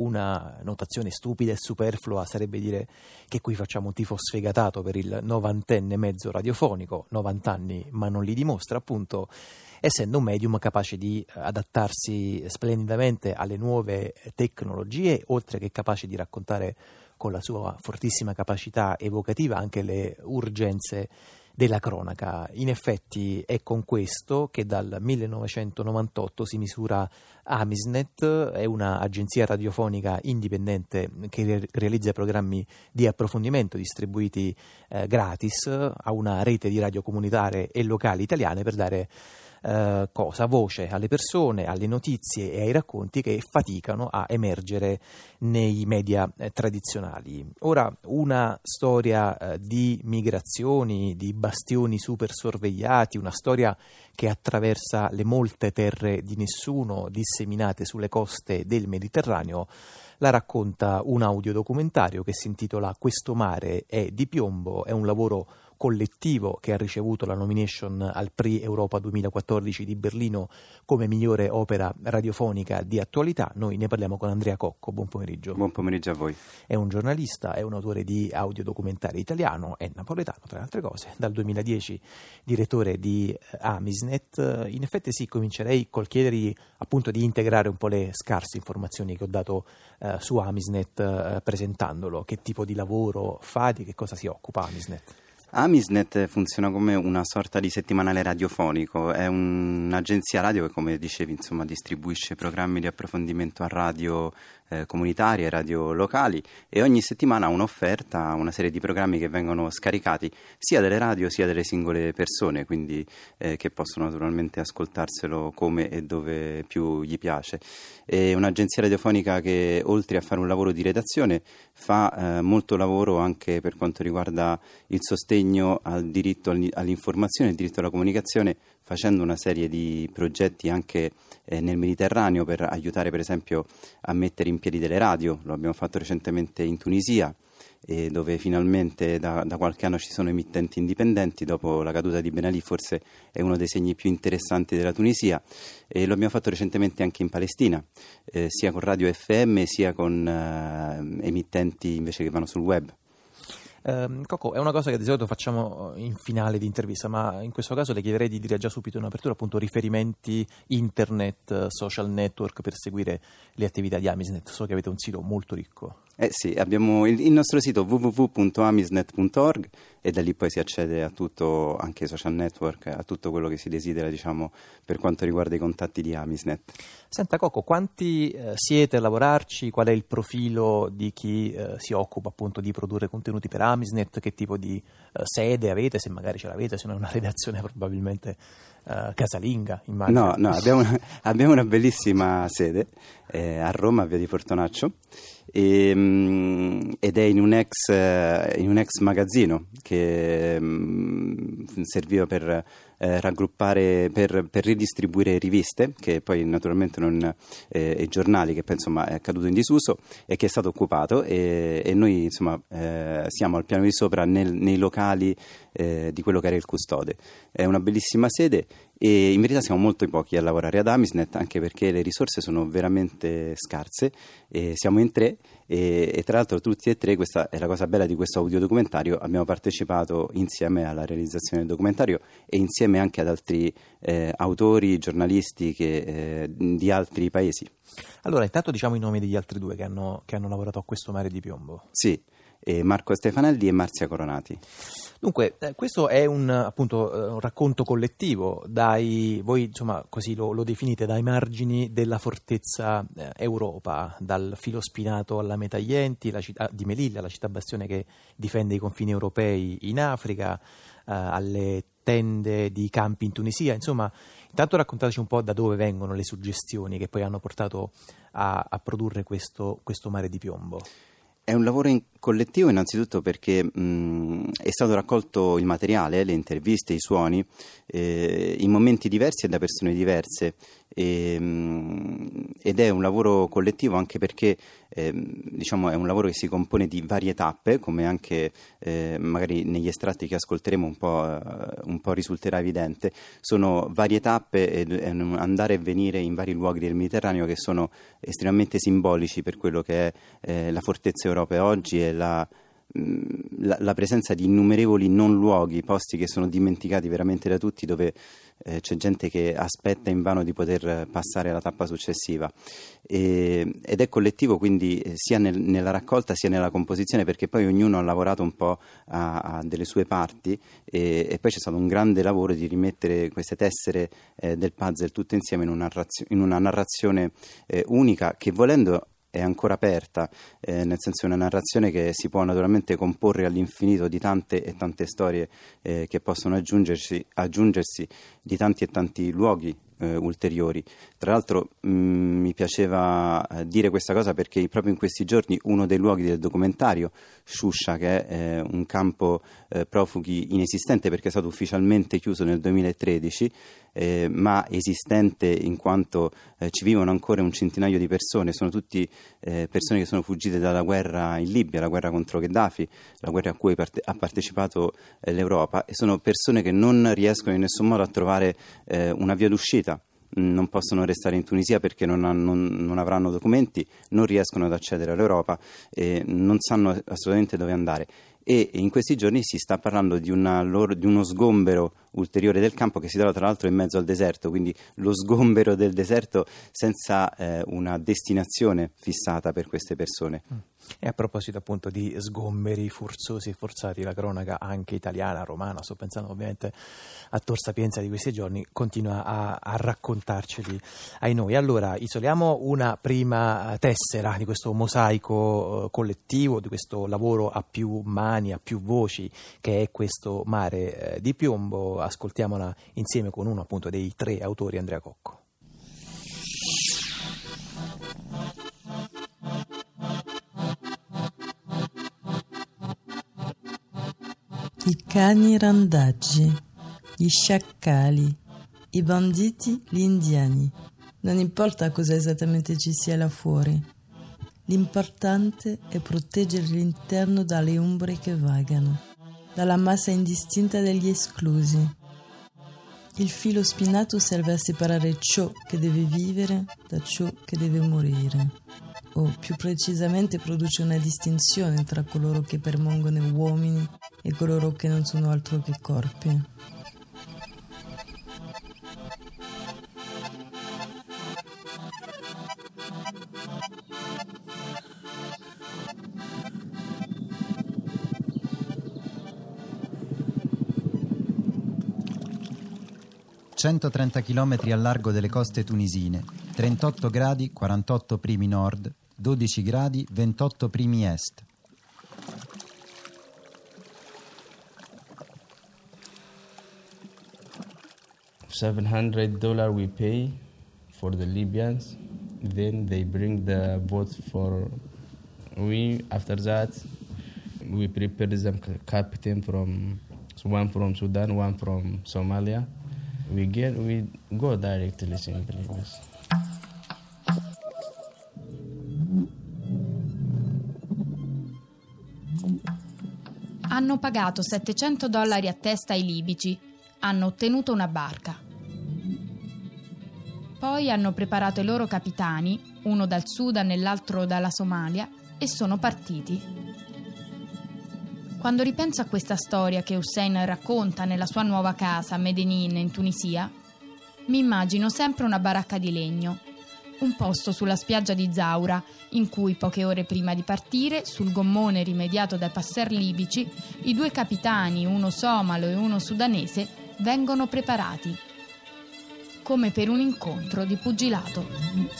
una notazione stupida e superflua sarebbe dire che qui facciamo un tifo sfegatato per il novantenne mezzo radiofonico, 90 anni ma non li dimostra appunto, essendo un medium capace di adattarsi splendidamente alle nuove tecnologie, oltre che capace di raccontare con la sua fortissima capacità evocativa anche le urgenze della cronaca. In effetti è con questo che dal 1998 si misura Amisnet, è un'agenzia radiofonica indipendente che realizza programmi di approfondimento distribuiti eh, gratis a una rete di radio comunitarie e locali italiane per dare eh, cosa? Voce alle persone, alle notizie e ai racconti che faticano a emergere nei media eh, tradizionali. Ora, una storia eh, di migrazioni, di bastioni super sorvegliati, una storia che attraversa le molte terre di nessuno disseminate sulle coste del Mediterraneo, la racconta un audiodocumentario che si intitola Questo mare è di piombo, è un lavoro collettivo che ha ricevuto la nomination al Prix Europa 2014 di Berlino come migliore opera radiofonica di attualità. Noi ne parliamo con Andrea Cocco. Buon pomeriggio. Buon pomeriggio a voi. È un giornalista, è un autore di audiodocumentari italiano, è napoletano tra le altre cose. Dal 2010 direttore di eh, Amisnet. In effetti sì, comincerei col chiedergli appunto di integrare un po' le scarse informazioni che ho dato eh, su Amisnet eh, presentandolo. Che tipo di lavoro fa, di che cosa si occupa Amisnet? Amisnet funziona come una sorta di settimanale radiofonico, è un'agenzia radio che come dicevi insomma, distribuisce programmi di approfondimento a radio eh, comunitarie, radio locali e ogni settimana ha un'offerta, una serie di programmi che vengono scaricati sia dalle radio sia dalle singole persone, quindi eh, che possono naturalmente ascoltarselo come e dove più gli piace. È un'agenzia radiofonica che oltre a fare un lavoro di redazione fa eh, molto lavoro anche per quanto riguarda il sostegno al diritto all'informazione, al diritto alla comunicazione facendo una serie di progetti anche eh, nel Mediterraneo per aiutare per esempio a mettere in piedi delle radio, lo abbiamo fatto recentemente in Tunisia eh, dove finalmente da, da, qualche anno ci sono emittenti indipendenti dopo la caduta di Ben Ali forse è uno dei segni più interessanti della Tunisia e lo abbiamo fatto recentemente anche in Palestina eh, sia con radio FM sia con eh, emittenti invece che vanno sul web. Um, Coco, è una cosa che di solito facciamo in finale di intervista, ma in questo caso le chiederei di dire già subito in apertura appunto riferimenti internet, social network per seguire le attività di Amisnet. So che avete un sito molto ricco. Eh sì, abbiamo il, il nostro sito www.amisnet.org e da lì poi si accede a tutto, anche ai social network, a tutto quello che si desidera, diciamo, per quanto riguarda i contatti di Amisnet. Senta Coco, quanti eh, siete a lavorarci? Qual è il profilo di chi eh, si occupa appunto di produrre contenuti per Amisnet? Che tipo di eh, sede avete? Se magari ce l'avete, se non è una redazione probabilmente eh, casalinga, immagino. No, no, abbiamo abbiamo una bellissima sede eh, a Roma, via di Portonaccio e, um, ed è in un, ex, uh, in un ex magazzino che um, serviva per eh, raggruppare, per, per, ridistribuire riviste, che poi naturalmente non, eh, e giornali, che poi è caduto in disuso e che è stato occupato e, e noi insomma eh, siamo al piano di sopra nel, nei locali eh, di quello che era il custode. È una bellissima sede e in verità siamo molto pochi a lavorare ad Amisnet anche perché le risorse sono veramente scarse siamo in tre e, e, tra l'altro tutti e tre, questa è la cosa bella di questo audiodocumentario, abbiamo partecipato insieme alla realizzazione del documentario e insieme anche ad altri eh, autori, giornalisti che, eh, di altri paesi. Allora, intanto diciamo i nomi degli altri due che hanno, che hanno lavorato a questo mare di piombo. Sì, Marco Stefanelli e Marzia Coronati. Dunque, eh, questo è un, appunto, eh, un, racconto collettivo, dai, voi insomma così lo, lo definite, dai margini della fortezza eh, Europa, dal filo spinato alla Metaglienti città, di Melilla, la città bastione che difende i confini europei in Africa, eh, alle tende di campi in Tunisia, insomma, intanto raccontateci un po' da dove vengono le suggestioni che poi hanno portato a, a produrre questo, questo mare di piombo. È un lavoro in, collettivo innanzitutto perché mh, è stato raccolto il materiale, le interviste, i suoni eh, in momenti diversi e da persone diverse. E, mh, ed è un lavoro collettivo anche perché eh, diciamo è un lavoro che si compone di varie tappe come anche eh, magari negli estratti che ascolteremo un po', un po', risulterà evidente. Sono varie tappe e, e andare e venire in vari luoghi del Mediterraneo che sono estremamente simbolici per quello che è eh, la fortezza Europa oggi e la la, la, presenza di innumerevoli non luoghi, posti che sono dimenticati veramente da tutti, dove eh, c'è gente che aspetta invano di poter passare alla tappa successiva. E, ed è collettivo quindi eh, sia nel, nella raccolta sia nella composizione, perché poi ognuno ha lavorato un po' a, a delle sue parti e, e, poi c'è stato un grande lavoro di rimettere queste tessere eh, del puzzle tutte insieme in una, in una narrazione eh, unica che volendo è ancora aperta, eh, nel senso una narrazione che si può naturalmente comporre all'infinito di tante e tante storie eh, che possono aggiungersi, aggiungersi di tanti e tanti luoghi eh, ulteriori. Tra l'altro mh, mm, mi piaceva eh, dire questa cosa perché proprio in questi giorni uno dei luoghi del documentario, Shusha, che è eh, un campo eh, profughi inesistente perché è stato ufficialmente chiuso nel 2013, eh, ma esistente in quanto eh, ci vivono ancora un centinaio di persone, sono tutti persone che sono fuggite dalla guerra in Libia, la guerra contro Gheddafi, la guerra a cui parte- ha partecipato l'Europa e sono persone che non riescono in nessun modo a trovare una via d'uscita non possono restare in Tunisia perché non, non, non, avranno documenti, non riescono ad accedere all'Europa e non sanno assolutamente dove andare. E in questi giorni si sta parlando di, loro, di uno sgombero ulteriore del campo che si trova tra l'altro in mezzo al deserto, quindi lo sgombero del deserto senza eh, una destinazione fissata per queste persone. Mm. E a proposito appunto di sgomberi forzosi e forzati, la cronaca anche italiana, romana, sto pensando ovviamente a Tor Sapienza di questi giorni, continua a, a raccontarceli ai noi. Allora, isoliamo una prima tessera di questo mosaico eh, collettivo, di questo lavoro a più mani, a più voci, che è questo mare eh, di piombo. Ascoltiamola insieme con uno appunto dei tre autori, Andrea Cocco. I cani randaggi, gli sciacalli, i banditi, gli indiani. Non importa cosa esattamente ci sia là fuori. L'importante è proteggere l'interno dalle ombre che vagano, dalla massa indistinta degli esclusi. Il filo spinato serve a separare ciò che deve vivere da ciò che deve morire o più precisamente produce una distinzione tra coloro che permangono uomini e coloro che non sono altro che corpi. 130 km al largo delle coste tunisine, 38 gradi 48 primi nord, 12 gradi 28 primi est. Seven hundred dollar we pay for the Libyans. Then they bring the boat for we. After that, we prepare them captain from one from Sudan, one from Somalia. We get we go directly simply. Hanno pagato 700 dollari a testa ai libici, hanno ottenuto una barca. Poi hanno preparato i loro capitani, uno dal Sudan e l'altro dalla Somalia, e sono partiti. Quando ripenso a questa storia che Hussein racconta nella sua nuova casa a Medellin in Tunisia, mi immagino sempre una baracca di legno, un posto sulla spiaggia di Zaura, in cui poche ore prima di partire, sul gommone rimediato dai passer libici, i due capitani, uno somalo e uno sudanese, vengono preparati, come per un incontro di pugilato.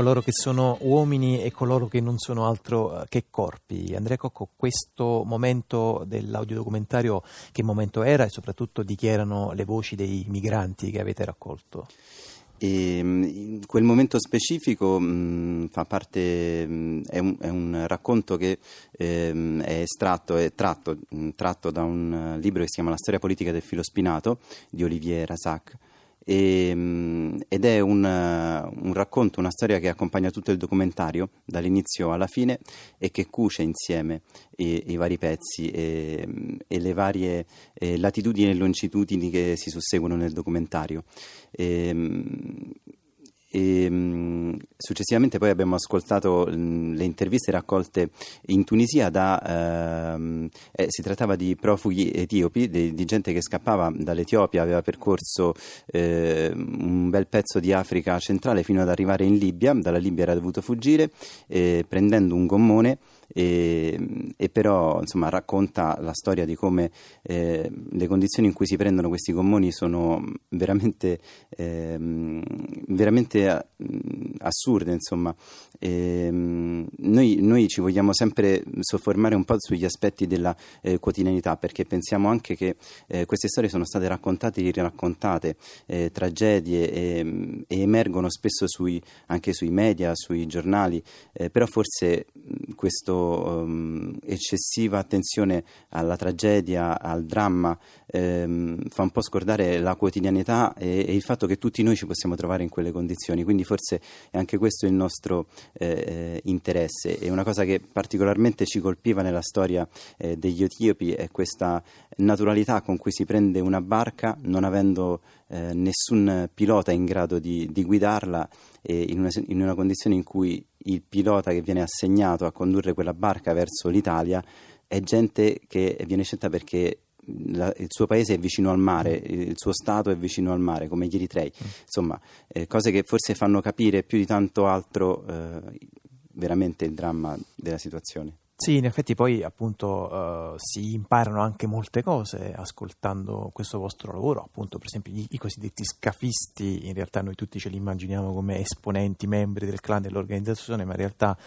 coloro che sono uomini e coloro che non sono altro eh, che corpi. Andrea Cocco, questo momento dell'audiodocumentario che momento era e soprattutto di chi erano le voci dei migranti che avete raccolto? E mm, in quel momento specifico mh, fa parte, mh, è, un, è, un, racconto che ehm, è estratto, è tratto, mh, tratto, da un libro che si chiama La storia politica del filo spinato di Olivier Razac e, mm, ed è un, un, racconto, una storia che accompagna tutto il documentario dall'inizio alla fine e che cuce insieme i, i vari pezzi e, e le varie eh, latitudini e longitudini che si susseguono nel documentario. E, mm, e, mh, successivamente poi abbiamo ascoltato le interviste raccolte in Tunisia da, ehm, eh, si trattava di profughi etiopi, di, di, gente che scappava dall'Etiopia, aveva percorso eh, un bel pezzo di Africa centrale fino ad arrivare in Libia, dalla Libia era dovuto fuggire eh, prendendo un gommone e, e, però insomma, racconta la storia di come eh, le condizioni in cui si prendono questi gommoni sono veramente, eh, veramente assurde. Insomma. E, noi, noi, ci vogliamo sempre soffermare un po' sugli aspetti della eh, quotidianità perché pensiamo anche che eh, queste storie sono state raccontate e riraccontate, eh, tragedie e, e, emergono spesso sui, anche sui media, sui giornali, eh, però forse questo um, eccessiva attenzione alla tragedia, al dramma, ehm, fa un po' scordare la quotidianità e, e, il fatto che tutti noi ci possiamo trovare in quelle condizioni. Quindi forse è anche questo il nostro eh, eh interesse. E una cosa che particolarmente ci colpiva nella storia eh, degli etiopi è questa naturalità con cui si prende una barca non avendo eh, nessun pilota in grado di, di guidarla in una, in una condizione in cui il pilota che viene assegnato a condurre quella barca verso l'Italia è gente che viene scelta perché la, il suo paese è vicino al mare, il suo stato è vicino al mare, come gli eritrei. Insomma, eh, cose che forse fanno capire più di tanto altro eh, veramente il dramma della situazione. Sì, in effetti poi appunto uh, si imparano anche molte cose ascoltando questo vostro lavoro, appunto per esempio i, i, cosiddetti scafisti, in realtà noi tutti ce li immaginiamo come esponenti, membri del clan dell'organizzazione, ma in realtà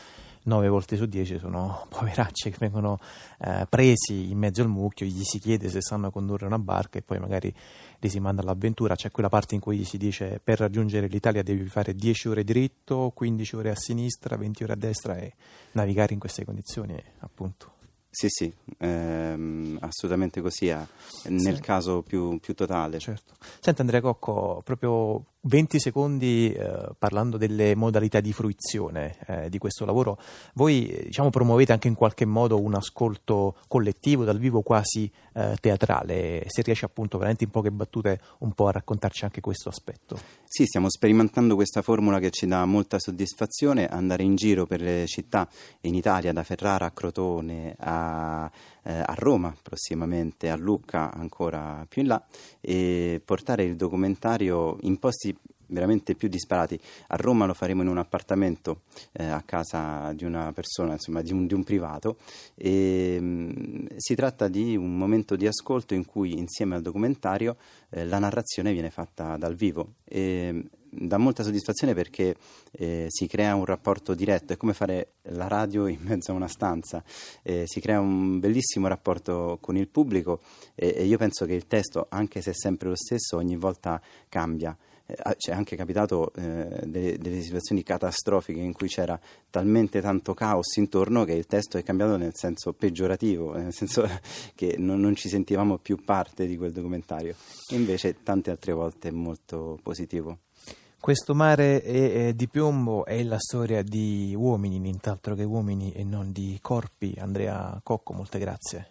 9 volte su 10 sono poveracci che vengono eh, presi in mezzo al mucchio, gli si chiede se sanno condurre una barca e poi magari li si manda all'avventura. C'è quella parte in cui gli si dice per raggiungere l'Italia devi fare 10 ore dritto, 15 ore a sinistra, 20 ore a destra e navigare in queste condizioni, appunto. Sì, sì, ehm, assolutamente così, è, nel sì. caso più, più, totale. Certo. Senta Andrea Cocco, proprio 20 secondi eh, parlando delle modalità di fruizione eh, di questo lavoro, voi diciamo, promuovete anche in qualche modo un ascolto collettivo dal vivo quasi eh, teatrale, se riesce appunto veramente in poche battute un po' a raccontarci anche questo aspetto. Sì, stiamo sperimentando questa formula che ci dà molta soddisfazione, andare in giro per le città in Italia, da Ferrara a Crotone a eh, a Roma prossimamente, a Lucca ancora più in là e portare il documentario in posti veramente più disparati. A Roma lo faremo in un appartamento eh, a casa di una persona, insomma di un, di un privato e mh, mm, si tratta di un momento di ascolto in cui insieme al documentario eh, la narrazione viene fatta dal vivo. E, dà molta soddisfazione perché eh, si crea un rapporto diretto, è come fare la radio in mezzo a una stanza, eh, si crea un bellissimo rapporto con il pubblico e, e io penso che il testo, anche se è sempre lo stesso, ogni volta cambia. Eh, c'è anche capitato eh, delle, delle, situazioni catastrofiche in cui c'era talmente tanto caos intorno che il testo è cambiato nel senso peggiorativo, nel senso che non, non ci sentivamo più parte di quel documentario. Invece tante altre volte è molto positivo. Questo mare è, è di piombo è la storia di uomini, nient'altro che uomini e non di corpi. Andrea Cocco, molte grazie.